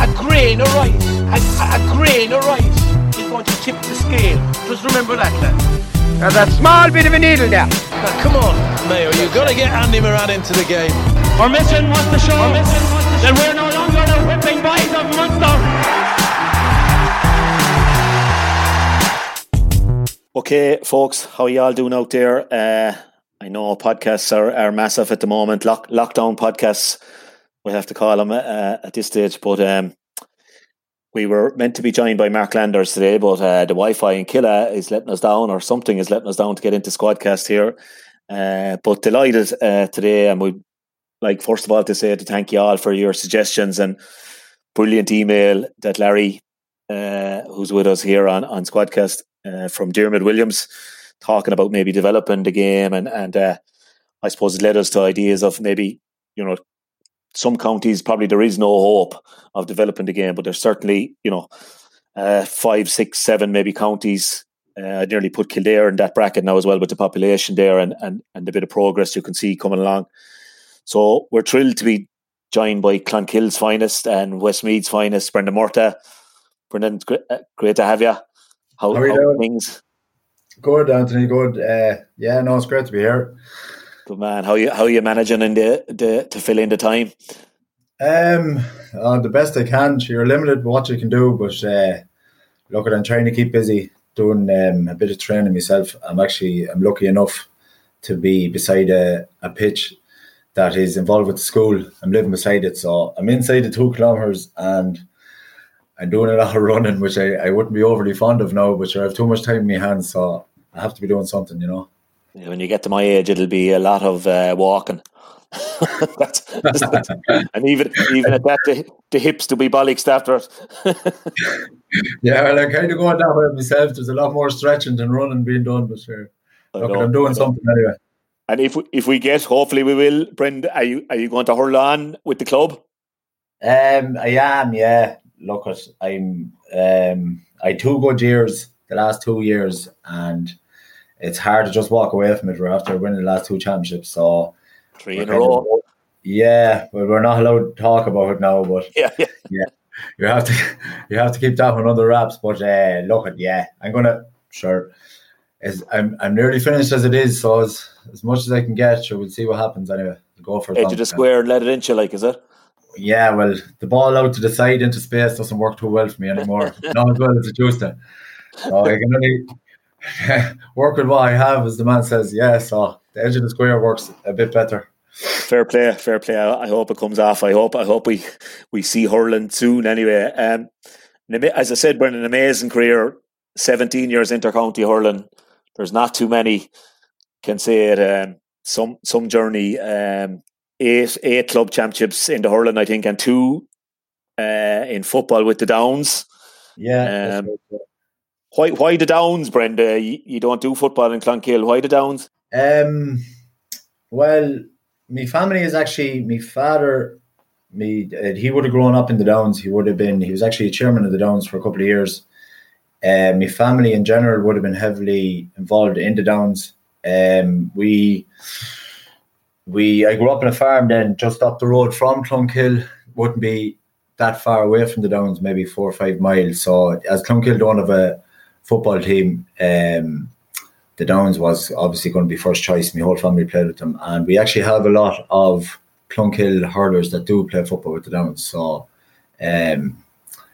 A, a, a grain of rice, a, a, a grain of rice is going to tip the scale. Just remember that, lad. There's a small bit of a needle there. Now, come on, Mayo, you've got to get Andy Moran into the game. Our mission was to show that we're no longer the whipping boys of Munster. Okay, folks, how you all doing out there? Uh, I know podcasts are, are massive at the moment. Lock, lockdown podcasts, we have to call them uh, at this stage. But um, we were meant to be joined by Mark Landers today, but uh, the Wi-Fi in Killeagh is letting us down, or something is letting us down to get into Squadcast here. Uh, but delighted uh, today, and we like first of all to say to thank you all for your suggestions and brilliant email that Larry, uh, who's with us here on on Squadcast, uh, from Dermot Williams, talking about maybe developing the game, and and I suppose it led us to ideas of maybe you know some counties probably there is no hope of developing the game, but there's certainly you know uh, five, six, seven maybe counties. Uh, I nearly put Kildare in that bracket now as well with the population there and, and, and the bit of progress you can see coming along. So we're thrilled to be joined by Clonkill's finest and Westmeath's finest, Brendan Murtagh. Brendan, great, uh, great to have you. How, How are you how doing? things? Good, Anthony. Good. Uh, yeah, no, it's great to be here. Good man. How you how you managing in the, the to fill in the time? Um, uh, the best I can. You're limited what you can do, but uh, look, I'm trying to keep busy doing um, a bit of training myself. I'm actually I'm lucky enough to be beside a, a pitch that is involved with the school. I'm living beside it, so I'm inside the two kilometers and I'm doing a lot of running, which I, I wouldn't be overly fond of now, but I have too much time in my hands, so I have to be doing something, you know. Yeah, When you get to my age, it'll be a lot of uh, walking. That's, that's- and even even at that, the, the hips to be bollocks after it. Yeah, well, I'm kind of going that way myself. There's a lot more stretching than running being done, but sure. I Look, know, I'm doing something anyway. And if we, if we get, hopefully we will. Brendan, are you are you going to hurl on with the club? Um, I am, yeah. Look, at I'm. Um, I had two good years, the last two years, and it's hard to just walk away from it. We're after winning the last two championships, so Three in a kind of- yeah, but we're not allowed to talk about it now. But Yeah, yeah. you have to, you have to keep that one under wraps. But uh, look, at yeah, I'm gonna sure. As I'm, I'm nearly finished as it is, so as as much as I can get, sure, we'll see what happens anyway. Go for it. Edge of the square, let it into you, like is it? Yeah, well, the ball out to the side into space doesn't work too well for me anymore. Not as well as it used to. So I can only work with what I have, as the man says. Yeah, so the edge of the square works a bit better. Fair play, fair play. I, I hope it comes off. I hope I hope we we see hurling soon. Anyway, um, as I said, Brendan, an amazing career. Seventeen years inter-county hurling. There's not too many can say it. Um, some some journey. Um, eight eight club championships in the hurling, I think, and two uh, in football with the Downs. Yeah. Um, Why why the Downs, Brendan? You, you don't do football in Clonkill. Why the Downs? Um, well, my family is actually my father. Me, uh, he would have grown up in the Downs. He would have been. He was actually a chairman of the Downs for a couple of years. Uh, my family in general would have been heavily involved in the Downs. Um, we, we, I grew up in a farm then just up the road from Clonkill. Wouldn't be that far away from the Downs, maybe four or five miles. So as Clonkill don't have a football team, um, the Downs was obviously going to be first choice. My whole family played with them, and we actually have a lot of Clonkill hurlers that do play football with the Downs. So, um,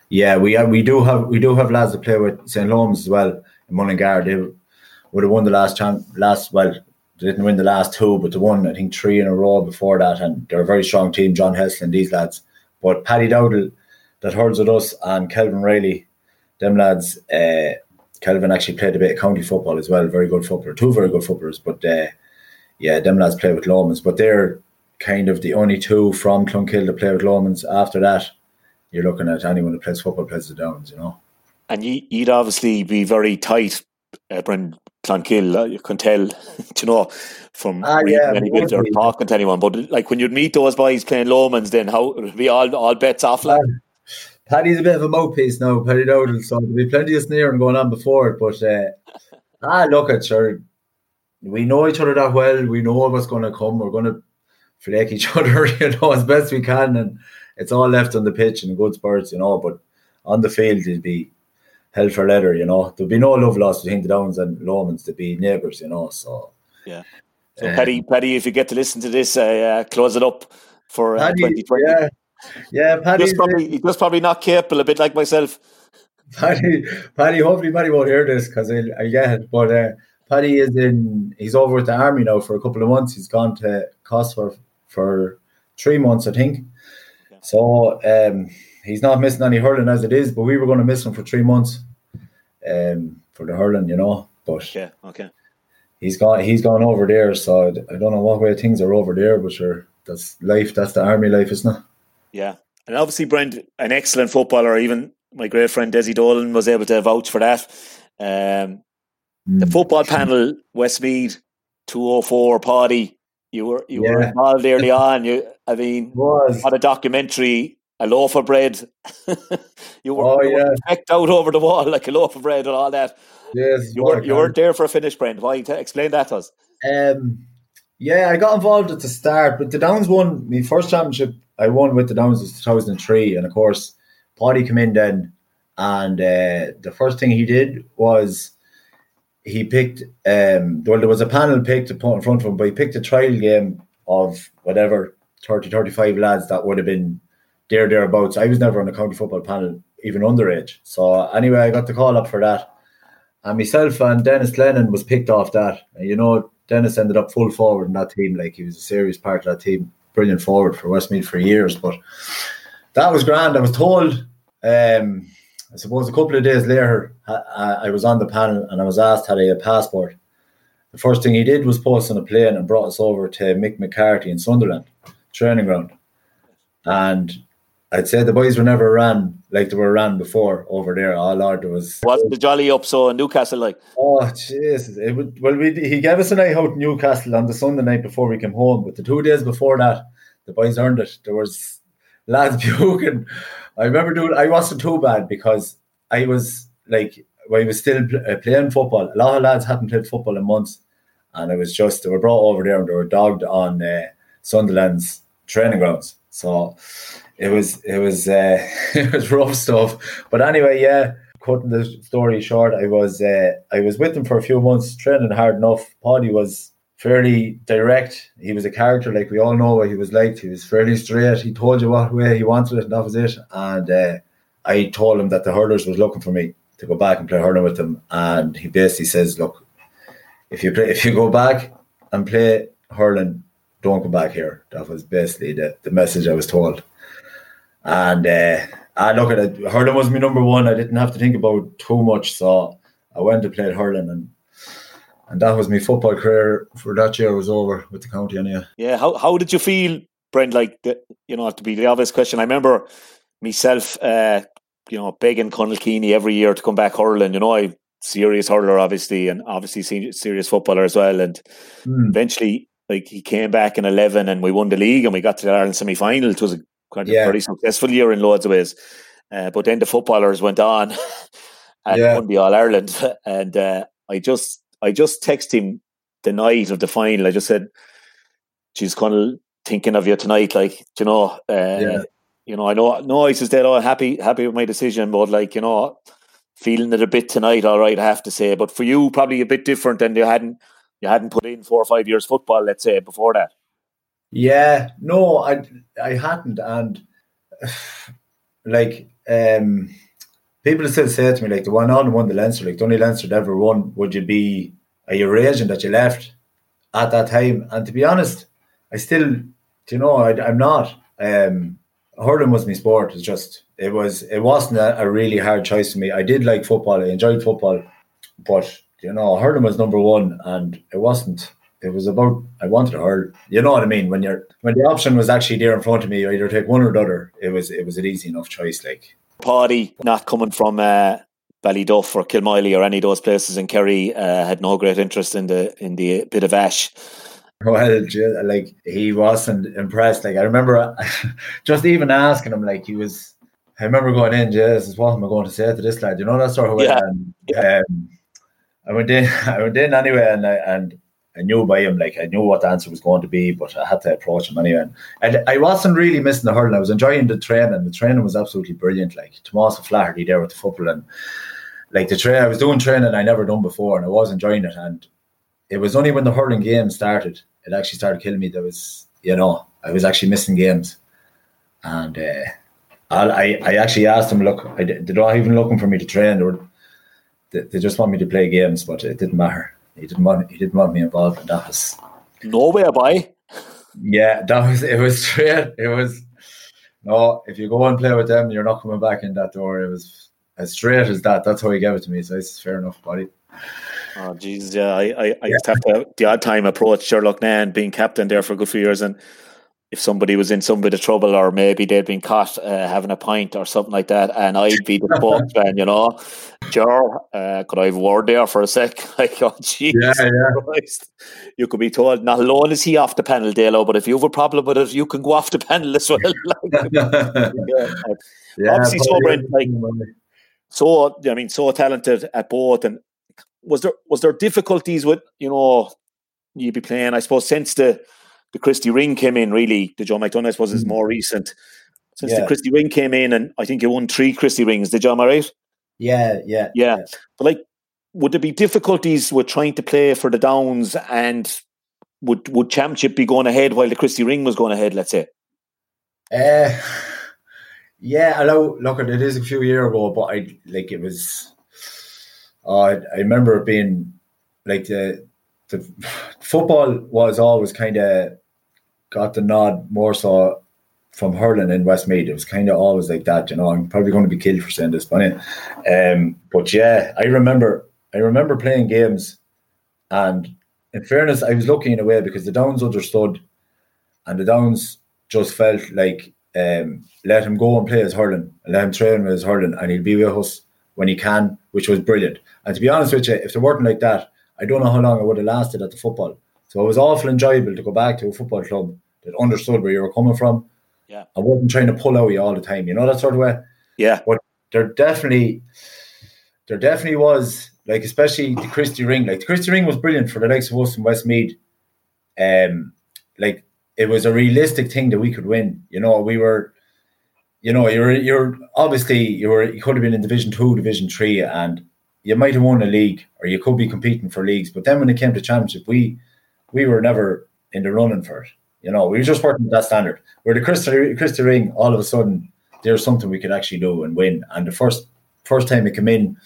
yeah, we have, we do have we do have lads that play with St. Loman's as well in Mullingar. They would have won the last champ last well. They didn't win the last two, but they won I think three in a row before that, and they're a very strong team. John Heslin, these lads, but Paddy Dowdle that hurls with us and Kelvin Riley, them lads. Uh, Kelvin actually played a bit of county football as well. Very good footballer, two very good footballers. But uh, yeah, them lads play with Lomans, but they're kind of the only two from Clonkill to play with Lomans. After that, you're looking at anyone who plays football plays the Downs, you know. And you, would obviously be very tight, uh, Brent Clonkill. Uh, you can tell, you know, from ah, yeah, any bit or talking to anyone. But like when you'd meet those boys playing Lomans, then how would be all all bets off. Like. Paddy's a bit of a mouthpiece now, Paddy Dowdle, so there'll be plenty of sneering going on before it. But uh, ah, look at sure, we know each other that well. We know what's going to come. We're going to flake each other, you know, as best we can, and it's all left on the pitch in good spurts, you know. But on the field, it'll be hell for leather, you know. There'll be no love lost between the Downs and Lomans to be neighbours, you know. So yeah. So um, Paddy, Paddy, if you get to listen to this, uh, uh, close it up for uh, 2020. Yeah, yeah, Paddy's probably he's just probably not capable, a bit like myself. Paddy, Paddy, hopefully Paddy won't hear this because I, I get it. But uh, Paddy is in, he's over with the army now for a couple of months. He's gone to Cosfor for three months, I think. Yeah. So um, he's not missing any hurling as it is, but we were going to miss him for three months um, for the hurling, you know. But yeah, okay. He's gone. He's gone over there, so I, I don't know what way things are over there, but sure, that's life. That's the army life, isn't it? Yeah, and obviously Brent, an excellent footballer. Even my great friend Desi Dolan was able to vouch for that. Um, mm. The football panel, Westmeath, two hundred four party. You were you yeah. were involved early on. You, I mean, was. had a documentary, a loaf of bread. you were, oh, yeah. pecked out over the wall like a loaf of bread and all that. Yes, you were you weren't there for a finish, Brent. Why? Explain that to us. Um, yeah, I got involved at the start, but the Downs won my first championship I won with the Downs was 2003, and of course, Paddy came in then, and uh, the first thing he did was he picked. Um, well, there was a panel picked to put in front of him, but he picked a trial game of whatever 30, 35 lads that would have been there thereabouts. I was never on the county football panel, even underage. So anyway, I got the call up for that, and myself and Dennis Glennon was picked off that. And you know, Dennis ended up full forward in that team, like he was a serious part of that team brilliant forward for Westmeath for years. But that was grand. I was told, um, I suppose a couple of days later, I, I was on the panel and I was asked had I a passport. The first thing he did was post on a plane and brought us over to Mick McCarthy in Sunderland training ground. And I'd say the boys were never ran like they were ran before over there. Oh Lord, there was wasn't the jolly up so in Newcastle like. Oh Jesus! It would well, we, he gave us a night out in Newcastle on the Sunday night before we came home. But the two days before that, the boys earned it. There was lads puking. I remember doing. I wasn't too bad because I was like, I was still uh, playing football. A lot of lads hadn't played football in months, and it was just they were brought over there and they were dogged on uh, Sunderland's training grounds. So it was it was uh, it was rough stuff. But anyway, yeah. Cutting the story short, I was uh, I was with him for a few months, training hard enough. Paddy was fairly direct. He was a character, like we all know what he was like. He was fairly straight. He told you what way he wanted it, and that was it. And uh, I told him that the hurlers was looking for me to go back and play hurling with them. And he basically says, "Look, if you play, if you go back and play hurling, don't come back here." That was basically the, the message I was told. And uh, I look at it. Hurling was my number one. I didn't have to think about too much, so I went to play hurling, and and that was my football career for that year was over with the county anyway. Yeah, how how did you feel, Brent? Like the, you know, to be the obvious question. I remember myself, uh, you know, begging Conal Keaney every year to come back hurling. You know, I serious hurler obviously, and obviously serious footballer as well. And mm. eventually, like he came back in eleven, and we won the league, and we got to the Ireland semi final. It was a yeah. a pretty successful year in loads of ways. Uh, but then the footballers went on and yeah. won the All Ireland, and uh, I just I just texted him the night of the final. I just said, "She's kind of thinking of you tonight." Like you know, uh, yeah. you know, I know, no, he says that. Oh, happy, happy with my decision, but like you know, feeling it a bit tonight. All right, I have to say, but for you, probably a bit different than you hadn't you hadn't put in four or five years football, let's say, before that. Yeah, no, I I hadn't, and like um, people still say to me like the one on won the Leinster, like the only Leinster ever won. Would you be a Eurasian that you left at that time? And to be honest, I still, you know, I, am not. Um, hurling was my sport. It's just it was it wasn't a, a, really hard choice for me. I did like football. I enjoyed football, but you know, hurling was number one, and it wasn't it was about I wanted to hurl. You know what I mean? When you're when the option was actually there in front of me, you either take one or the other. It was it was an easy enough choice. Like Paddy, not coming from uh, Ballyduff or Kilmoyley or any of those places in Kerry, uh, had no great interest in the in the bit of ash. Well, like he wasn't impressed. Like I remember, just even asking him, like he was. I remember going in, Jesus, what am I going to say to this lad? You know that sort of way. Yeah. And, um, I went in. I went in anyway, and I, and I knew by him, like I knew what the answer was going to be, but I had to approach him anyway. And I wasn't really missing the hurling. I was enjoying the training. The training was absolutely brilliant. Like Tomas Flaherty there with the football and like the train. I was doing training I never done before, and I was enjoying it. And it was only when the hurling game started, it actually started killing me. There was, you know, I was actually missing games, and uh, I I actually asked them, look, I, they're not even looking for me to train. They, were, they, they just want me to play games, but it didn't matter. He didn't want he didn't want me involved, and that was no way by. Yeah, that was it. Was straight. It was no. If you go and play with them, you're not coming back in that door. It was as straight as that. That's how he gave it to me. So it's fair enough, buddy. Oh jeez, yeah. I I, I to have to the odd time approach Ger Loughnane being captain there for a good few years, and if somebody was in some bit of trouble or maybe they'd been caught uh, having a pint or something like that, and I'd be the spokesman, you know, Joe, uh, could I have a word there for a sec? Like, oh, Jesus Yeah, yeah. Christ. You could be told, not alone is he off the panel, Dalo, but if you have a problem with it, you can go off the panel as well. Like, yeah. Yeah, Obviously, so like- so I mean, so talented at both. And was there was there difficulties with you know you be playing? I suppose since the the Christy Ring came in, really, the John McDonagh I suppose is more recent. Since the Yeah. Christy Ring came in, and I think you won three Christy Rings. Did you? Am I right? yeah, yeah, Yeah. But like, would there be difficulties with trying to play for the Downs, and would would Championship be going ahead while the Christy Ring was going ahead? Let's say. Uh, yeah, I know. Look, it is a few years ago, but I like it was. Uh, I, I remember it being like the the football was always kind of got the nod more so from hurling in Westmeath. It was kind of always like that, you know. I'm probably going to be killed for saying this, but um, but yeah, I remember I remember playing games, and in fairness, I was lucky in a way because the Downs understood, and the Downs just felt like um, let him go and play his hurling, and let him train with his hurling, and he'll be with us when he can, which was brilliant. And to be honest with you, if they weren't like that, I don't know how long I would have lasted at the football. So it was awful enjoyable to go back to a football club that understood where you were coming from. Yeah. I wasn't trying to pull out you all the time, you know that sort of way. Yeah. But there definitely, there definitely was like, especially the Christy Ring. Like the Christy Ring was brilliant for the likes of us in Westmeath. Um, like it was a realistic thing that we could win. You know, we were, you know, you're you're obviously you were you could have been in Division Two, Division Three, and you might have won a league, or you could be competing for leagues. But then when it came to championship, we we were never in the running for it. You know, we were just working at that standard. Where the Christy Christy Ring, all of a sudden, there's something we could actually do and win. And the first first time it came in,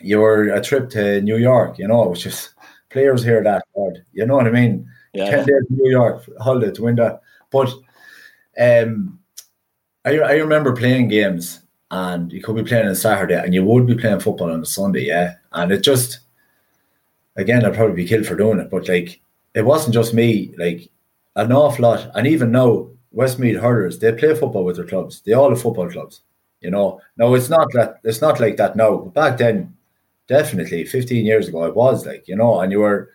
you were a trip to New York. You know, it was just players here that hard. You know what I mean? Yeah. Ten days New York holiday to win that. But um, I I remember playing games, and you could be playing on Saturday, and you would be playing football on a Sunday, yeah. And it just, again, I'd probably be killed for doing it, but like it wasn't just me. Like an awful lot, and even now, Westmeath hurlers they play football with their clubs. They all have football clubs. You know, no, it's not that. It's not like that now. But back then, definitely, fifteen years ago, it was like you know, and you were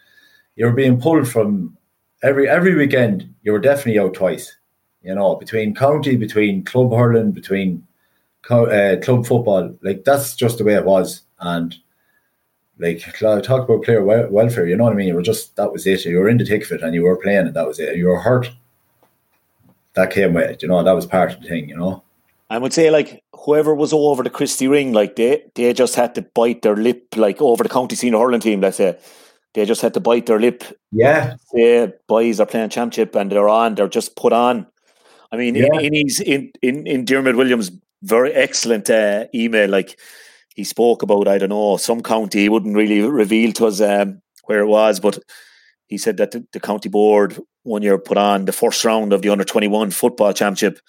you were being pulled from every every weekend. You were definitely out twice. You know, between county, between club hurling, between uh, club football. Like that's just the way it was. And like talk about player wel- welfare. You know what I mean? You were just that was it. You were in the thick of it, and you were playing, and that was it. You were hurt. That came with it. You know, that was part of the thing. You know. I would say like whoever was over the Christy Ring, like they they just had to bite their lip, like over the county senior hurling team. Let's say they just had to bite their lip. Yeah, Say boys are playing championship and they're on. They're just put on. I mean, Yeah. in, in in in in Dermot Williams' very excellent uh, email, like he spoke about I don't know some county. He wouldn't really reveal to us um, where it was, but he said that the, the county board one year put on the first round of the under twenty one football championship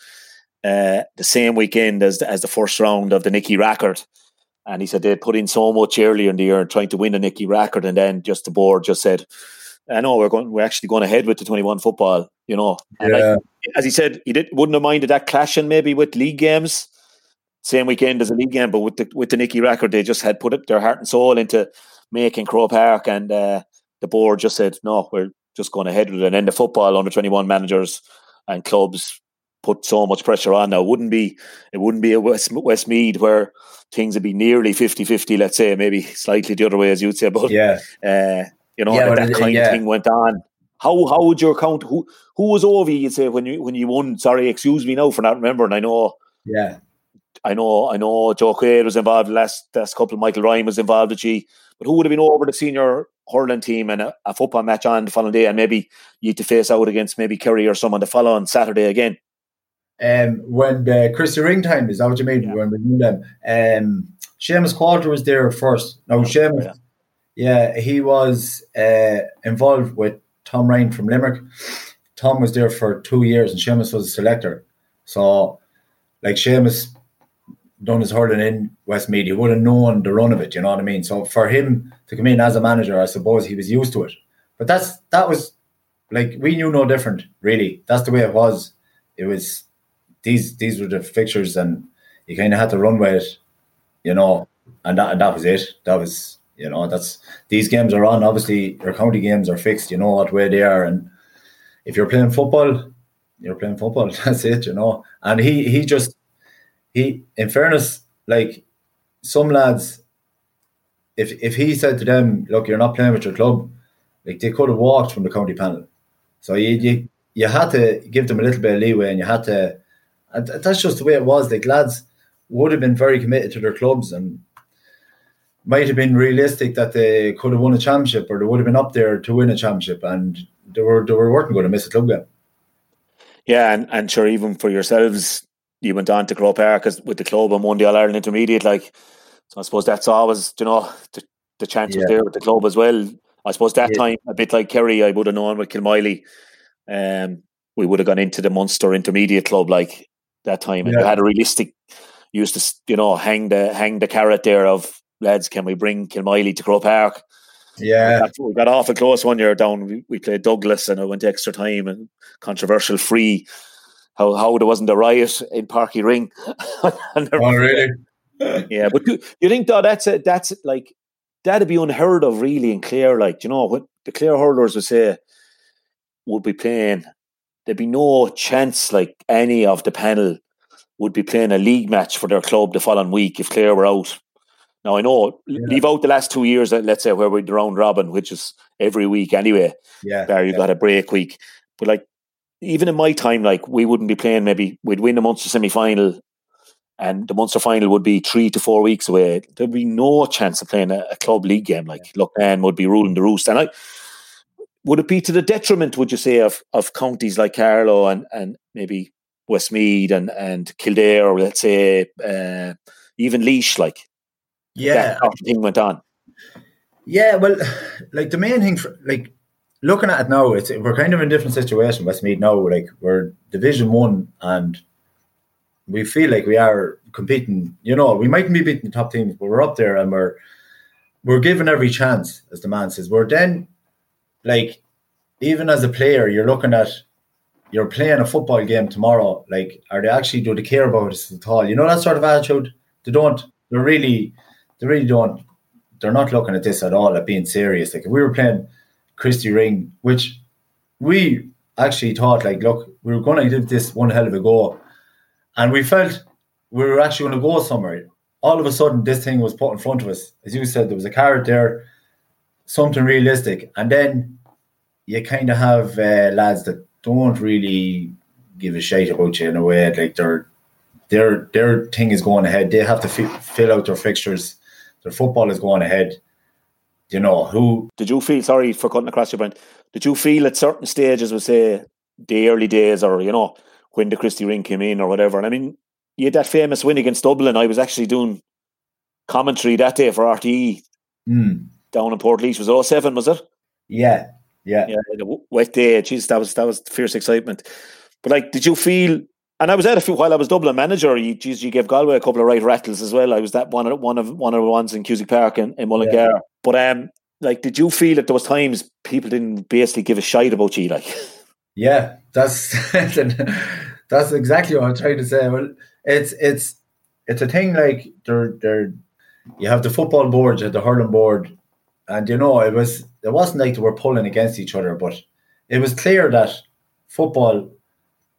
uh, the same weekend as the, as the first round of the Nicky Rackard. And he said they put in so much earlier in the year trying to win a Nicky Rackard, and then just the board just said, I know we're going, we're actually going ahead with the 21 football, you know. And Yeah. like, as he said, he did, wouldn't have minded that clashing maybe with league games, same weekend as a league game, but with the with the Nicky Rackard, they just had put it, their heart and soul into making Croke Park, and uh, the board just said, no, we're just going ahead with it. And then the football under 21 managers and clubs put so much pressure on now. It wouldn't be, it wouldn't be a West, Westmeath where things would be nearly 50 50, let's say, maybe slightly the other way, as you'd say, but Yeah. uh, you know, Yeah, that, that it- kind yeah. of thing went on. How how would your count? Who who was over? You'd say when you when you won. Sorry, excuse me now for not remembering. I know, Yeah. I know, I know. Joe Quaid was involved last last couple. Michael Ryan was involved with G. But who would have been over the senior hurling team and a, a football match on the following day, and maybe you had to face out against maybe Kerry or someone the following Saturday again? Um, when the Christy Ring time is that what you mean? Yeah. When we knew them, um, Seamus Qualter was there first. No, Seamus, yeah. yeah. he was uh, involved with Tom Ryan from Limerick. Tom was there for two years, and Seamus was a selector. So, like Seamus done his hurling in Westmeath, he would have known the run of it. You know what I mean? So for him to come in as a manager, I suppose he was used to it. But that's that was like we knew no different, really. That's the way it was. It was these these were the fixtures, and you kind of had to run with it, you know. And that and that was it. That was you know that's these games are on. Obviously, your county games are fixed. You know what way they are, and if you're playing football, you're playing football. That's it, you know. And he he just he in fairness, like some lads, if if he said to them, "Look, you're not playing with your club," like they could have walked from the county panel. So you you you had to give them a little bit of leeway, and you had to. And that's just the way it was. Like lads would have been very committed to their clubs, and might have been realistic that they could have won a championship, or they would have been up there to win a championship, and they were they were weren't going to miss a club game. Yeah, and, and sure, even for yourselves, you went on to Croke Park as, with the club and won the All Ireland Intermediate. Like, so I suppose that's always, you know, the, the chance was there with the club as well. I suppose that Yeah. time, a bit like Kerry, I would have known with Kilmoyley, um, we would have gone into the Munster Intermediate Club like that time, and you had a realistic. You used to, you know, hang the hang the carrot there of lads. Can we bring Kilmoyley to Croke Park? Yeah, That's- we got off a close one year down. We, we played Douglas and it went to extra time and controversial free. How how there wasn't a riot in Páirc Uí Rinn. Oh really? Yeah, but do you think though that's a, that's like that'd be unheard of really in Clare? Like you know what the Clare hurlers would say would be playing. There'd be no chance like any of the panel would be playing a league match for their club the following week if Clare were out. Now I know leave out the last two years, uh, let's say where we're round robin, which is every week anyway. Yeah, There you yeah. got a break week, but like even in my time, like we wouldn't be playing. Maybe we'd win the Munster semi final, and the Munster final would be three to four weeks away. There'd be no chance of playing a, a club league game. Like Loughnane would be ruling the roost, and I would it be to the detriment, would you say, of of counties like Carlow and and maybe Westmeath and and Kildare, or let's say uh, even Laois, like yeah. that thing went on. Yeah, well, like the main thing, for, like looking at it now, it's we're kind of in a different situation. Westmeath now, like we're Division One, and we feel like we are competing. You know, we mightn't be beating the top teams, but we're up there, and we're we're given every chance, as the man says. We're then, like, even as a player, you're looking at. You're playing a football game tomorrow. Like, are they actually do they care about us at all? You know that sort of attitude. They don't. They're really, they really don't they're not looking at this at all at being serious. Like if we were playing Christy Ring, which we actually thought like, look, we were going to give this one hell of a go, and we felt we were actually going to go somewhere. All of a sudden, this thing was put in front of us. As you said, there was a carrot there, something realistic, and then you kind of have uh, lads that don't really give a shit about you in a way. Like their their their thing is going ahead. They have to fi- fill out their fixtures their football is going ahead. You know who? Did you feel sorry for cutting across your point? Did you feel at certain stages, we say the early days, or you know when the Christy Ring came in, or whatever? And I mean, you had that famous win against Dublin. I was actually doing commentary that day for RTE Mm, down in Portlaoise. Was it 07, was it? yeah, yeah, Yeah, the wet day. Jeez, that was that was fierce excitement. But like, did you feel? And I was at a few while I was Dublin manager. You, geez, you gave Galway a couple of right rattles as well. I was that one of one of one of the ones in Cusack Park in, in Mullingar. But um, like, did you feel that there was times people didn't basically give a shite about you? Like, yeah, that's that's exactly what I'm trying to say. Well, it's it's it's a thing like they're they're you have the football board, you have the hurling board, and you know it was it wasn't like they were pulling against each other, but it was clear that football,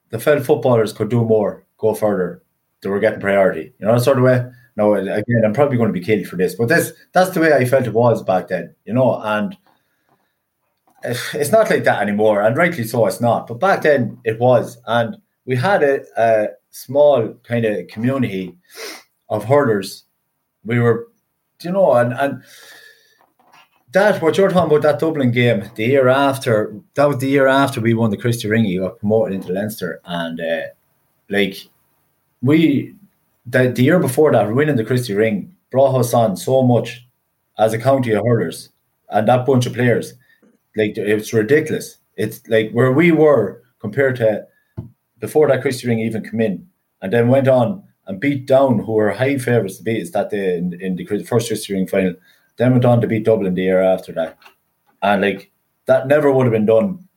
the felt footballers could do more, go further. They were getting priority, you know, sort of way. No, again, I'm probably going to be killed for this, but this that's the way I felt it was back then, you know, and it's not like that anymore, and rightly so, it's not. But back then, it was, and we had a, a small kind of community of hurlers. We were, you know, and and that what you're talking about that Dublin game the year after that was the year after we won the Christy Ring. You got promoted into Leinster, and uh, like we the, the year before that, winning the Christy Ring brought us on so much as a county of hurlers and that bunch of players. Like it's ridiculous. It's like where we were compared to before that Christy Ring even come in, and then went on and beat down who were high favourites to beat us that day in, in the first Christy Ring final. Then went on to beat Dublin the year after that, and like that never would have been done.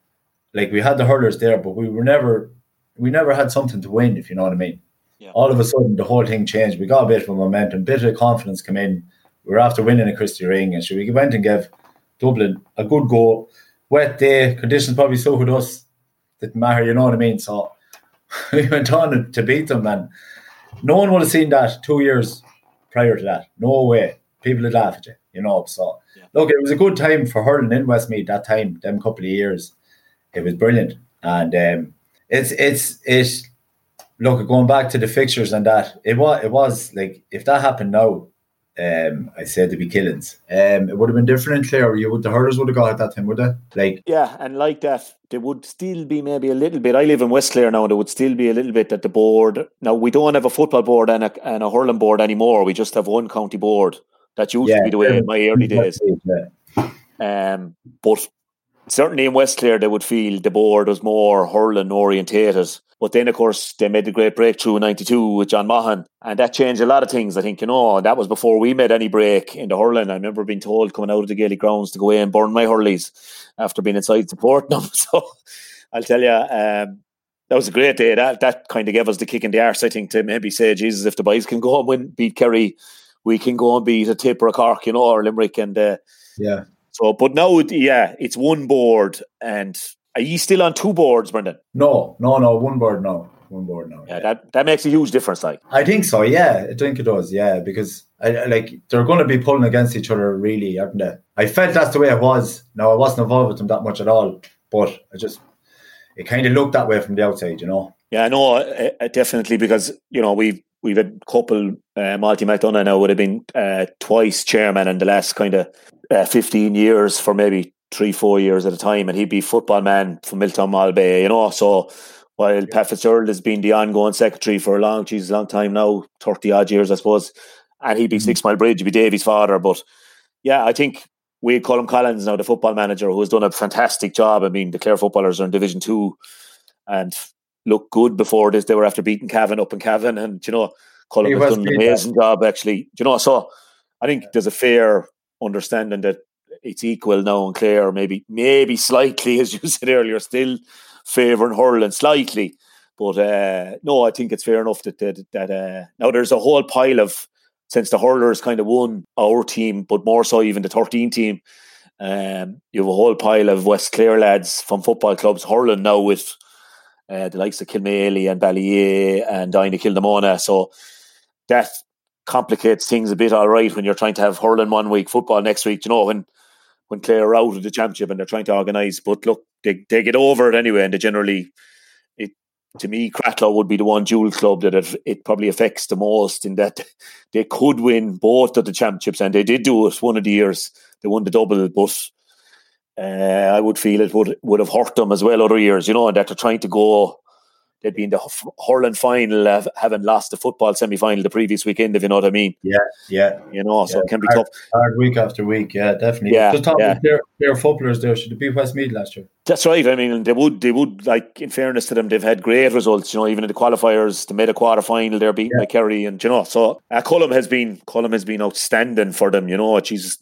Like we had the hurlers there, but we were never we never had something to win, if you know what I mean. Yeah. All of a sudden, the whole thing changed. We got a bit of momentum, bit of confidence come in. We were after winning a Christy Ring, and so we went and gave Dublin a good go. Wet day, conditions probably suited us. Didn't matter, you know what I mean. So we went on to beat them, and no one would have seen that two years prior to that. No way. People would laugh at you, you know. So yeah. look, it was a good time for hurling in Westmeath that time, them couple of years. It was brilliant, and um, it's it's it's look going back to the fixtures and that it was it was like if that happened now, um, I said to be killings. Um, it would have been different in Clare. You would the hurdles would have got at that time, would they? Like yeah, and like that, there would still be maybe a little bit. I live in West Clare now. And there would still be a little bit that the board. Now we don't have a football board and a and a hurling board anymore. We just have one county board. That used yeah, to be the way in my early days. Yeah. Um, but certainly in West Clare, they would feel the board was more hurling orientated but then, of course, they made the great breakthrough in 92 with John Maughan. And that changed a lot of things, I think, you know. That was before we made any break in the hurling. I remember being told coming out of the Gaelic grounds to go away and burn my hurleys after being inside supporting them. So I'll tell you, um, that was a great day. That that kind of gave us the kick in the arse, I think, to maybe say, Jesus, if the boys can go and win, beat Kerry, we can go and beat a Tip or a Cork, you know, or Limerick. And uh, yeah. So, but now, yeah, it's one board and are you still on two boards, Brendan? No, no, no. One board, no. One board, no. Yeah, yeah. that that makes a huge difference. Like, I think so. Yeah, I think it does. Yeah, because I, like they're going to be pulling against each other, really, aren't they? I felt that's the way it was. Now I wasn't involved with them that much at all, but I just it kind of looked that way from the outside, you know. Yeah, I know, uh, uh definitely because you know we've we've had a couple. Uh, Malty McDonagh now would have been uh, twice chairman in the last kind of uh, fifteen years for maybe three, four years at a time, and he'd be football man for Miltown Malbay, you know. So while yeah. Pat Fitzgerald has been the ongoing secretary for a long, geez, a long time now, 30 odd years, I suppose, and he'd be mm-hmm. Six Mile Bridge, he'd be Davy's father. But yeah, I think we call him Collins now, the football manager, who has done a fantastic job. I mean, the Clare footballers are in Division Two and look good before this. They were after beating Cavan up in Cavan, and you know, Colm has done an amazing that. job actually. Do You know, so I think there's a fair understanding that it's equal now and Clare, maybe maybe slightly, as you said earlier, still favouring hurling slightly. But uh, no, I think it's fair enough that that, that uh, now there's a whole pile of since the hurlers kind of won our team, but more so even the 13 team. Um, you have a whole pile of West Clare lads from football clubs hurling now with uh, the likes of Kilmaley and Ballyea and Dinah Kilnamona. So that complicates things a bit, all right, when you're trying to have hurling one week, football next week. You know, when when Clare are out of the championship and they're trying to organise. But look, they, they get over it anyway, and they generally, it to me, Cratloe would be the one dual club that it, it probably affects the most in that they could win both of the championships, and they did do it one of the years. They won the double, but uh, I would feel it would would have hurt them as well other years, you know, and that they're trying to go they'd be in the hurling final, uh, having lost the football semi final the previous weekend, if you know what I mean. Yeah, yeah. You know, so yeah. it can be hard, tough. Hard week after week, yeah, definitely. Yeah, Just talking yeah. their, their footballers there, should it be Westmeath last year? That's right. I mean, they would, they would, like, in fairness to them, they've had great results, you know, even in the qualifiers, they made a quarter final, they're beating yeah. by Kerry, and, you know, so uh, Colm has been, Colm has been outstanding for them, you know, Jesus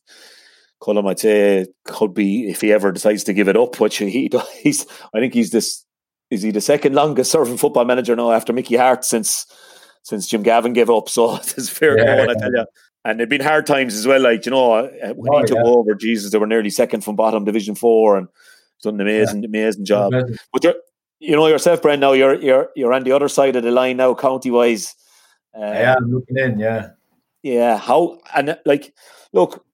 Colm, I'd say, could be if he ever decides to give it up, which he he's. I think he's this. Is he the second longest serving football manager now after Mickey Harte since since Jim Gavin gave up? So it's fair yeah, going, I tell you. And they've been hard times as well. Like you know, uh, when oh, he took yeah. over, Jesus, they were nearly second from bottom, Division Four, and done an amazing, yeah. amazing job. But you're, you know yourself, Brent. Now you're you're you're on the other side of the line now, county wise. Um, yeah, I'm looking in. Yeah, yeah. How and like, look,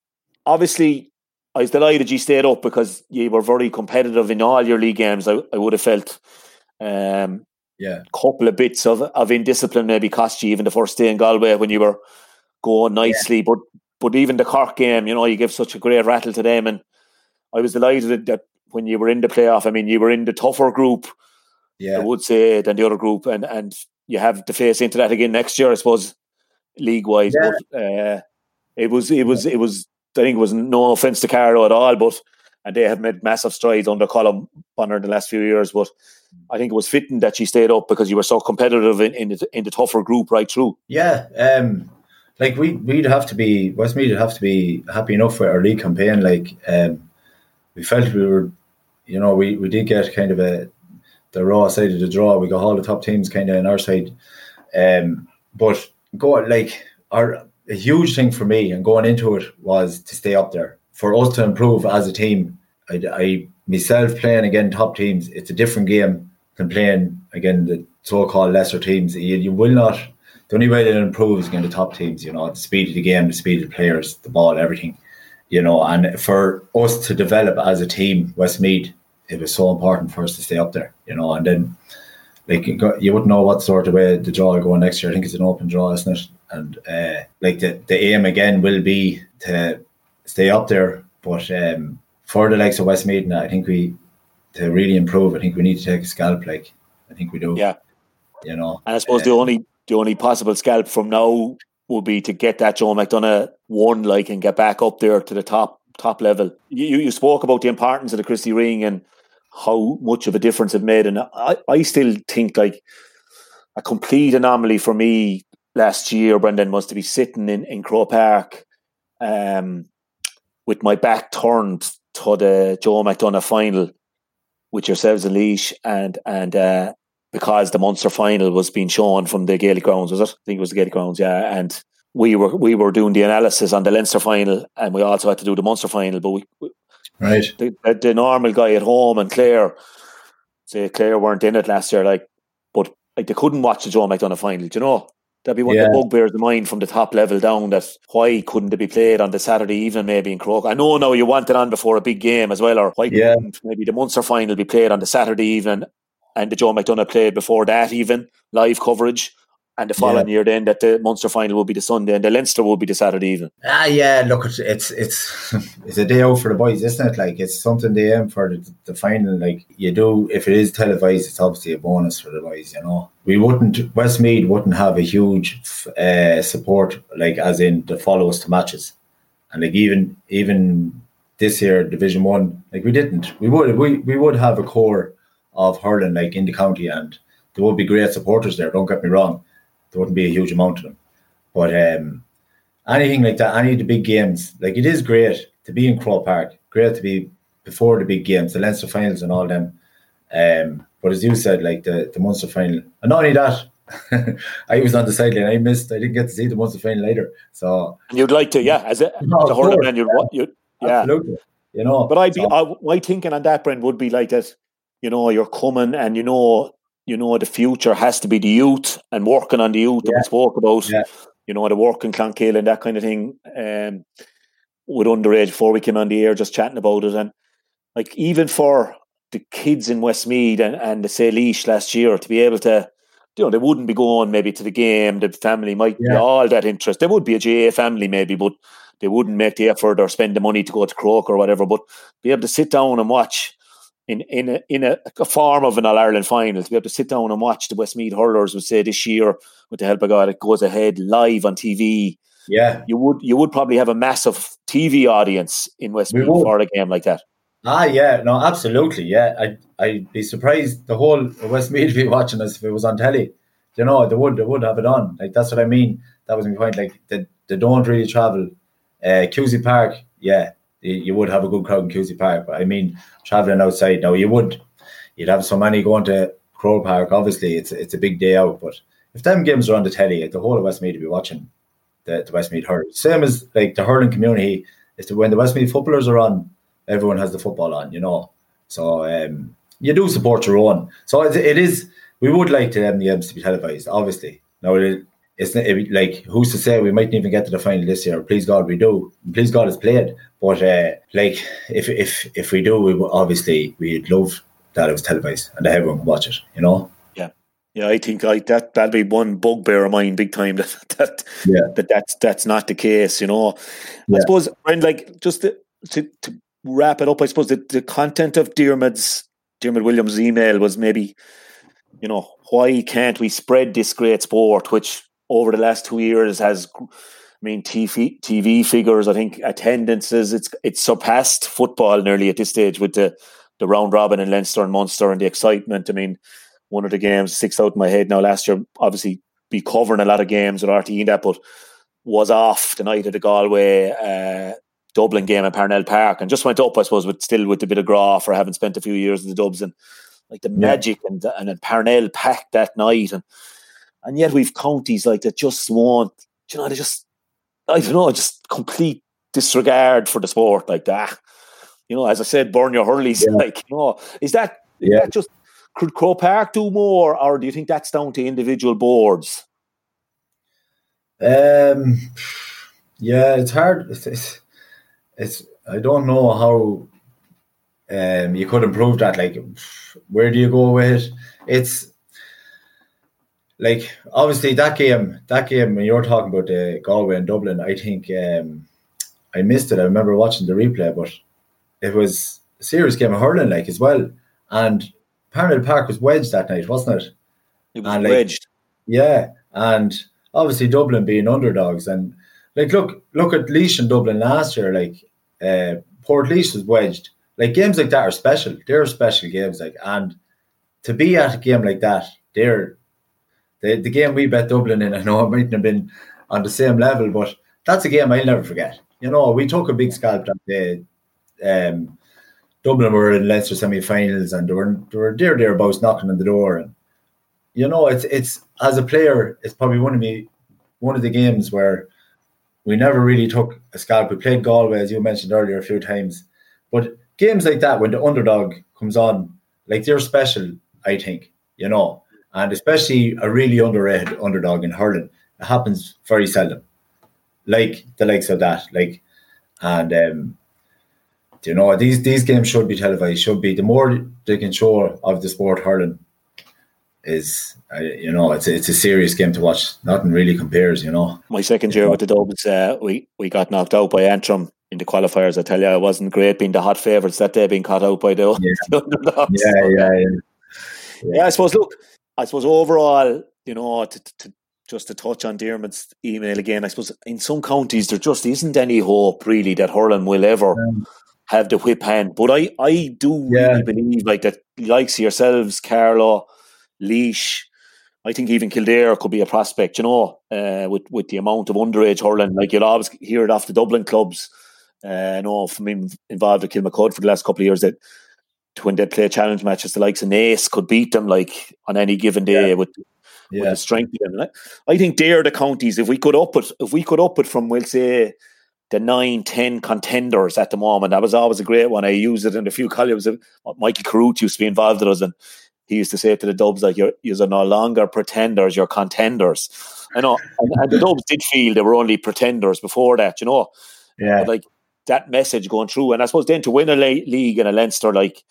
obviously, I was delighted you stayed up because you were very competitive in all your league games. I, I would have felt, um, yeah, a couple of bits of of indiscipline maybe cost you even the first day in Galway when you were going nicely, yeah. but but even the Cork game, you know, you give such a great rattle to them, and I was delighted that when you were in the playoff, I mean, you were in the tougher group, yeah, I would say, than the other group, and and you have to face into that again next year, I suppose, league wise. Yeah. But uh, it was it was it was I think it was no offense to Carlow at all, but and they have made massive strides under Colm Bonnar in the last few years. But I think it was fitting that she stayed up because you were so competitive in, in the in the tougher group right through. Yeah, um, like we we'd have to be Westmeath would have to be happy enough with our league campaign. Like um, we felt we were, you know, we, we did get kind of a the raw side of the draw. We got all the top teams kind of on our side, um, but go like our a huge thing for me and going into it was to stay up there for us to improve as a team. I, I myself playing again top teams. It's a different game than playing again the so-called lesser teams. You, you will not. The only way that improves against the top teams, you know, the speed of the game, the speed of the players, the ball, everything, you know. And for us to develop as a team, Westmeath, it was so important for us to stay up there, you know. And then, like, you wouldn't know what sort of way the draw going next year. I think it's an open draw, isn't it? And uh, like the the aim again will be to stay up there, but um, for the likes of Westmeath, I think we to really improve. I think we need to take a scalp. Like I think we do. Yeah, you know. And I suppose the only the only possible scalp from now would be to get that Joe McDonagh one, like, and get back up there to the top top level. You you spoke about the importance of the Christy Ring and how much of a difference it made, and I I still think like a complete anomaly for me last year, Brendan, was to be sitting in, in Croke Park um, with my back turned to the Joe McDonagh final with yourselves and Laois and and uh, because the Munster final was being shown from the Gaelic grounds, was it? I think it was the Gaelic grounds, yeah. And we were we were doing the analysis on the Leinster final and we also had to do the Munster final, but we, right the, the, normal guy at home and Clare say Clare weren't in it last year, like but like they couldn't watch the Joe McDonagh final, do you know? That'd be one yeah. of the bugbears of mine from the top level down. That why couldn't it be played on the Saturday evening, maybe in Croke? I know now you want it on before a big game as well, or why yeah. couldn't maybe the Munster final be played on the Saturday evening and the Joe McDonagh played before that, even live coverage? And the following yeah. year then that the Munster final will be the Sunday and the Leinster will be the Saturday evening. Ah, yeah. Look, it's it's it's, it's a day out for the boys, isn't it? Like it's something they aim for the, the, final. Like you do, if it is televised, it's obviously a bonus for the boys. You know, we wouldn't Westmeath wouldn't have a huge uh, support like as in the follow us to matches, and like even even this year Division One, like we didn't. We would we we would have a core of hurling like in the county and. There would be great supporters there. Don't get me wrong, there wouldn't be a huge amount of them. But um, anything like that, any of the big games, like it is great to be in Croke Park, great to be before the big games, the Leinster finals and all them. Um, but as you said, like the, the Munster final, and not only that, I was on the sideline. I missed. I didn't get to see the Munster final later. So and you'd like to, yeah, as a, no, as a hurling man, you'd, yeah. you'd yeah, absolutely. You know, but I'd be, so. I, my thinking on that, Brent, would be like that. You know, you're coming, and you know you know, the future has to be the youth and working on the youth yeah. that we spoke about. Yeah. You know, the work in Clonkill and that kind of thing. Um, with underage before we came on the air, just chatting about it, and like even for the kids in Westmeath and, and the say Laois last year to be able to, you know, they wouldn't be going maybe to the game. The family might yeah. be all that interest. There would be a GAA family maybe, but they wouldn't make the effort or spend the money to go to Croke or whatever. But be able to sit down and watch in in a, in a, a form of an All Ireland final to be able to sit down and watch the Westmeath hurlers would say this year with the help of God it goes ahead live on TV. Yeah, you would you would probably have a massive TV audience in Westmeath for a game like that. Ah, yeah, no, absolutely, yeah. I I'd be surprised the whole Westmeath be watching us if it was on telly. You know, they would they would have it on. Like that's what I mean. That was my point. Like they, they don't really travel. Uh, Park, yeah, you, would have a good crowd in Cusack Park. But I mean, traveling outside now, you would you'd have so many going to Croke Park. Obviously, it's it's a big day out, but if them games are on the telly, the whole of Westmeath to be watching the, the Westmeath hurling. Same as like the hurling community is to when the Westmeath footballers are on, everyone has the football on, you know. So um, you do support your own. So it, it is. We would like to them the games to be televised, obviously. Now it, it's it, like who's to say we mightn't even get to the final this year. Please God, we do. Please God, it's played. But uh, like if if if we do, we obviously we'd love that it was televised and that everyone can watch it. You know. Yeah, yeah. I think I that that'll be one bugbear of mine, big time. That that Yeah. that that's that's not the case. You know. I suppose, and like just to, to to wrap it up, I suppose the, the content of Dermot's Dermot Williams' email was maybe, you know, why can't we spread this great sport, which over the last two years has. I mean, TV TV figures. I think attendances. It's it's surpassed football nearly at this stage with the the round robin in Leinster and Munster and the excitement. I mean, one of the games sticks out in my head now. Last year, obviously, be covering a lot of games with RTE and that, but was off the night of the Galway uh, Dublin game at Parnell Park and just went up, I suppose, with still with a bit of graw for having spent a few years in the Dubs and like the magic and and then Parnell packed that night and and yet we've counties like that just won't, you know, they just I don't know, just complete disregard for the sport like that. You know, as I said, burn your hurleys. Yeah. Like, you know, is that, Yeah. that just could Croke Park do more, or do you think that's down to individual boards? Um, yeah, it's hard. It's, it's, it's I don't know how um you could improve that. Like, where do you go with it? It's like obviously that game, that game when you're talking about the Galway and Dublin, I think um I missed it. I remember watching the replay, but it was a serious game of hurling, like as well. And Parnell Park was wedged that night, wasn't it? It was And, like, wedged. Yeah, and obviously Dublin being underdogs, and like look look at Laois and Dublin last year. Like uh, Portlaoise was wedged. Like games like that are special. They're special games. Like and to be at a game like that, they're the the game we bet Dublin in. I know it mightn't have been on the same level, but that's a game I'll never forget. You know, we took a big scalp that day. Um, Dublin were in Leinster semi-finals, and they were they were dear there thereabouts knocking on the door, and you know, it's it's as a player, it's probably one of me one of the games where we never really took a scalp. We played Galway, as you mentioned earlier, a few times, but games like that when the underdog comes on, like they're special. I think you know, and especially a really underrated underdog in hurling, it happens very seldom. Like the likes of that, like, and um, you know these these games should be televised. Should be the more they can show of the sport hurling is uh, you know it's it's a serious game to watch. Nothing really compares, you know. My second year with the Dubs, uh, we we got knocked out by Antrim in the qualifiers. I tell you, I wasn't great being the hot favourites that day, being caught out by the, the underdogs. Yeah, yeah, yeah. Yeah, I suppose. Look, I suppose overall, you know, to, to, just to touch on Dermot's email again, I suppose in some counties there just isn't any hope really that hurling will ever have the whip hand. But I, I do Yeah. really believe like that, likes yourselves, Carlow, Laois. I think even Kildare could be a prospect, you know, uh, with with the amount of underage hurling. Like you'll always hear it off the Dublin clubs. Uh, I know from being involved with Kilmacud for the last couple of years that when they play challenge matches, the likes of Naas could beat them like on any given day with, with Yeah. the strength of them. And I, I think they're the counties. If we could up it, if we could up it from, we'll say, the nine, ten contenders at the moment, that was always a great one. I used it in a few columns. Michael Carruth used to be involved with us, and he used to say to the Dubs like, "You're you're no longer pretenders, you're contenders." I know, and, and the Dubs did feel they were only pretenders before that, you know. Yeah. But like that message going through, and I suppose then to win a le- league in a Leinster, like,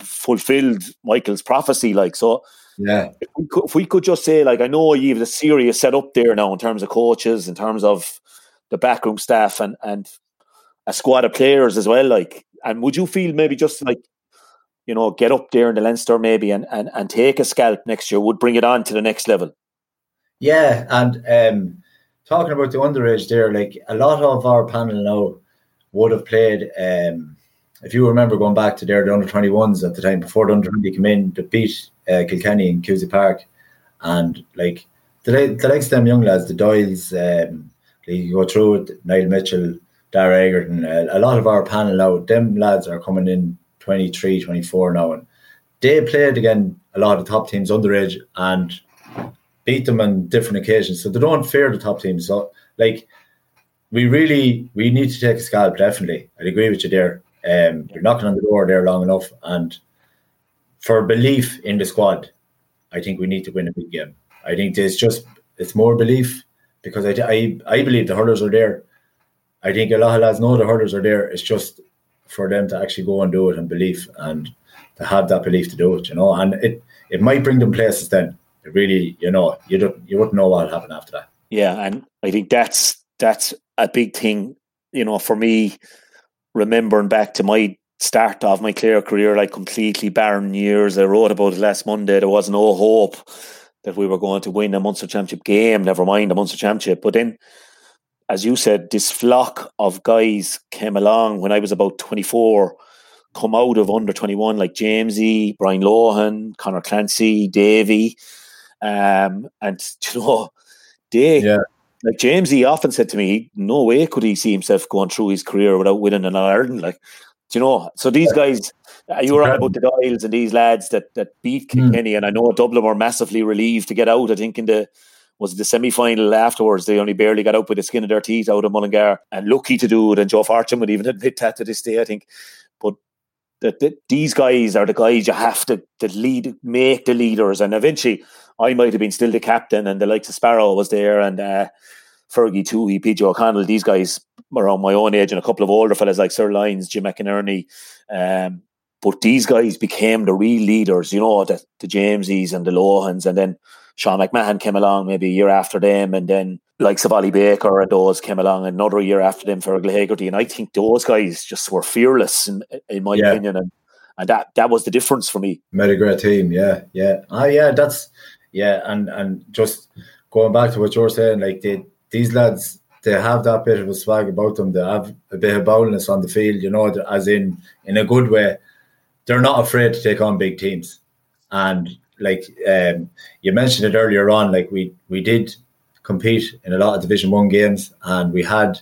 fulfilled Michael's prophecy, like so. Yeah. If we, could, if we could just say, like, I know you've a serious set up there now in terms of coaches, in terms of the backroom staff, and and a squad of players as well. Like, and would you feel maybe just like, you know, get up there in the Leinster maybe and and and take a scalp next year would bring it on to the next level. Yeah, and um, talking about the underage there, like a lot of our panel now would have played. Um, if you remember going back to their the under twenty ones at the time before the under twenty came in to beat uh, Kilkenny in Cusack Park, and like the, the likes of them young lads, the Doyles, um, you go through it, Niall Mitchell, Dara Egerton, a, a lot of our panel now, them lads are coming in 23, 24 now, and they played again a lot of the top teams underage and beat them on different occasions. So they don't fear the top teams. So like we really we need to take a scalp, definitely. I'd agree with you there. Um, you're knocking on the door there long enough and for belief in the squad, I think we need to win a big game. I think there's just it's more belief because I, I, I believe the hurlers are there. I think a lot of lads know the hurlers are there. It's just for them to actually go and do it and belief and to have that belief to do it, you know. And it it might bring them places then. It really, you know, you don't you wouldn't know what happened after that. Yeah, and I think that's that's a big thing, you know, for me. Remembering back to my start of my Clare career, like completely barren years. I wrote about it last Monday. There was no hope that we were going to win a Munster Championship game, never mind a Munster Championship. But then, as you said, this flock of guys came along when I was about 24, come out of under 21, like Jamesy, Brian Lohan, Conor Clancy, Davey. Um, and, you know, they, yeah. Like James, he often said to me, no way could he see himself going through his career without winning an Ireland. Like, do you know? So these guys, uh, you were on about the Doyles and these lads that that beat Kilkenny, mm. and I know Dublin were massively relieved to get out. I think in the was the semi final afterwards. They only barely got out with the skin of their teeth out of Mullingar, and lucky to do it. And Joe Fortune would even admit that to this day. I think, but that the, these guys are the guys you have to, to lead, make the leaders, and eventually I might have been still the captain, and the likes of Sparrow was there, and. Uh, Fergie Tuohy, PJ O'Connell, these guys around my own age, and a couple of older fellas like Cyril Lyons, Jim McInerney. Um, but these guys became the real leaders, you know, the, the Jamesies and the Lohans, and then Sean McMahon came along maybe a year after them, and then like Savali Baker and those came along another year after them Fergal Hegarty. And I think those guys just were fearless in, in my yeah. opinion. And and that that was the difference for me. Made a great team, yeah, yeah. Ah yeah, that's yeah, and and just going back to what you're saying, like they these lads they have that bit of a swag about them. They have a bit of boldness on the field, you know, as in in a good way. They're not afraid to take on big teams, and like um, you mentioned it earlier on, like we we did compete in a lot of Division One games, and we had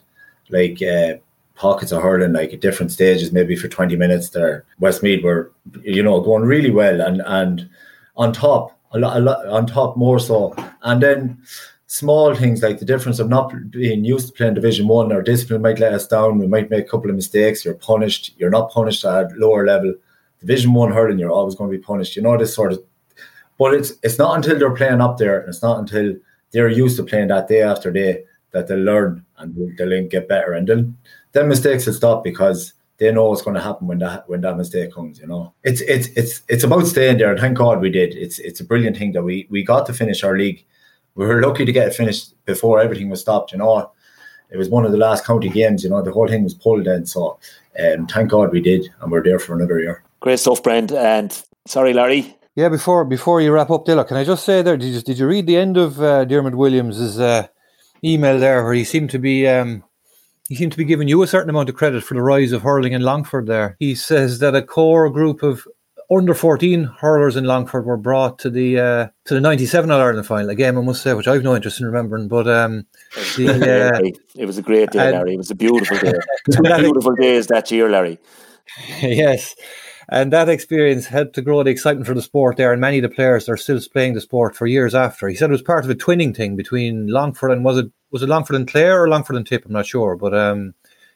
like uh, pockets of hurling, like at different stages, maybe for twenty minutes. There, Westmeath were you know going really well, and and on top a lot, a lot on top more so, and then small things like the difference of not being used to playing Division One. Our discipline might let us down. We might make a couple of mistakes. You're punished. You're not punished at lower level. Division One hurling, you're always going to be punished. You know this sort of. But it's it's not until they're playing up there, and it's not until they're used to playing that day after day that they'll learn and they'll get better. And then then mistakes will stop because they know what's going to happen when that when that mistake comes. You know, it's it's it's it's about staying there, and thank God we did. It's it's a brilliant thing that we we got to finish our league we were lucky to get it finished before everything was stopped. You know, it was one of the last county games. You know, the whole thing was pulled then. So, um, thank God we did, and we're there for another year. Great stuff, Brent. And sorry, Larry. Yeah, before before you wrap up, Dilla, can I just say there? Did you, did you read the end of uh, Dermot Williams's uh, email there, where he seemed to be um, he seemed to be giving you a certain amount of credit for the rise of hurling in Longford. There, he says that a core group of under 14 hurlers in Longford were brought to the uh, to the 97 All Ireland final. Again, I must say, which I've no interest in remembering, but um, the, uh, it was a great day, Larry. It was a beautiful day. Two beautiful days that year, Larry. yes. And that experience helped to grow the excitement for the sport there, and many of the players are still playing the sport for years after. He said it was part of a twinning thing between Longford and was it was it Longford and Clare or Longford and Tip? I'm not sure, but um,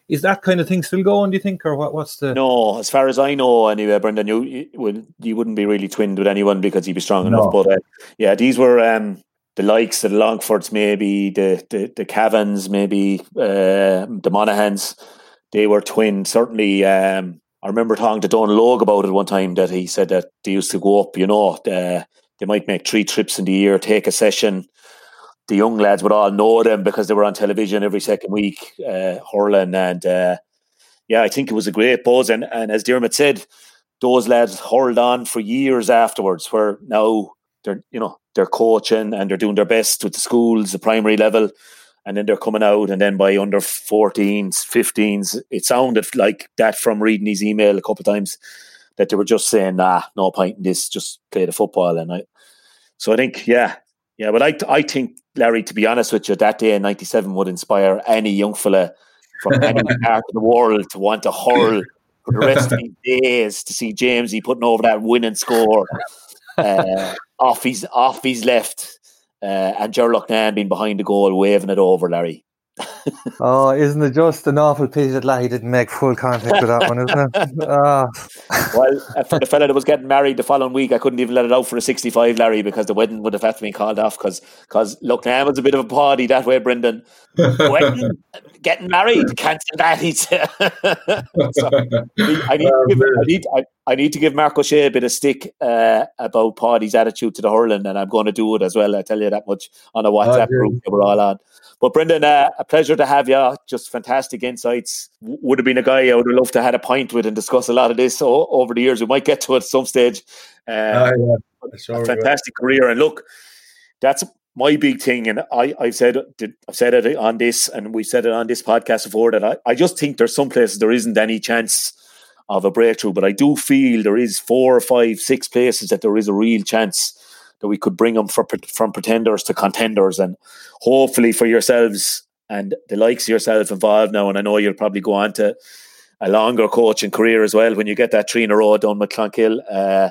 is that kind of thing still going? Do you think, or what? What's the? No, as far as I know, anyway, Brendan, you, you would you wouldn't be really twinned with anyone because you'd be strong no. enough. But uh, yeah, these were um, the likes of the Longfords, maybe the the, the Cavans, maybe uh, the Monaghan's. They were twinned. Certainly, um, I remember talking to Don Logue about it one time that he said that they used to go up. You know, uh, they might make three trips in the year, take a session the young lads would all know them because they were on television every second week, uh, hurling. And uh, yeah, I think it was a great buzz. And, and as Dermot said, those lads hurled on for years afterwards, where now they're, you know, they're coaching and they're doing their best with the schools, the primary level. And then they're coming out, and then by under 14s, 15s, it sounded like that from reading his email a couple of times that they were just saying, nah, no point in this, just play the football. And I, so I think, yeah, yeah, but I, I think Larry, to be honest with you, that day in '97 would inspire any young fella from any part of the world to want to hurl for the rest of his days to see Jamesy putting over that winning score uh, off his off his left, uh, and Ger Loughnane being behind the goal waving it over, Larry oh, isn't it just an awful pity that Leahy didn't make full contact with that one, isn't it? Oh. Well, uh, for the fella that was getting married the following week, I couldn't even let it out for a 65, Larry, because the wedding would have had to be called off because because look, now was a bit of a party that way, Brendan. wedding, getting married, can't say that. He's so, I, need to give, I, need, I, I, need to give Mark O'Shea a bit of stick uh, about party's attitude to the hurling, and I'm going to do it as well. I tell you that much on a WhatsApp oh, group that we're all on. But Brendan, uh, a pleasure to have you. Just fantastic insights. W- would have been a guy I would have loved to have had a pint with and discuss a lot of this o- over the years. We might get to it at some stage. Uh, oh, yeah. fantastic career, and look, that's my big thing. And I, I've said, I've said it on this, and we said it on this podcast before that I, I just think there's some places there isn't any chance of a breakthrough, but I do feel there is four or five, six places that there is a real chance that we could bring them for, from pretenders to contenders, and hopefully for yourselves and the likes of yourself involved now. And I know you'll probably go on to a longer coaching career as well when you get that three in a row done with Clonkill. Uh,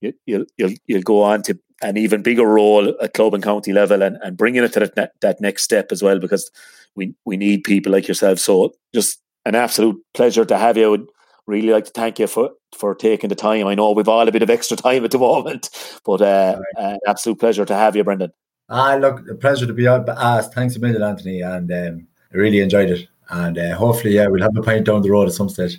you, you'll you'll you'll go on to an even bigger role at club and county level and, and bringing it to that, that next step as well because we we need people like yourself. So just an absolute pleasure to have you really like to thank you for for taking the time. I know we've all a bit of extra time at the moment, but uh, right. uh, absolute pleasure to have you, Brendan. Ah, look, a pleasure to be out asked. Thanks a million, Anthony, and um, I really enjoyed it. And uh, hopefully, yeah, we'll have a pint down the road at some stage.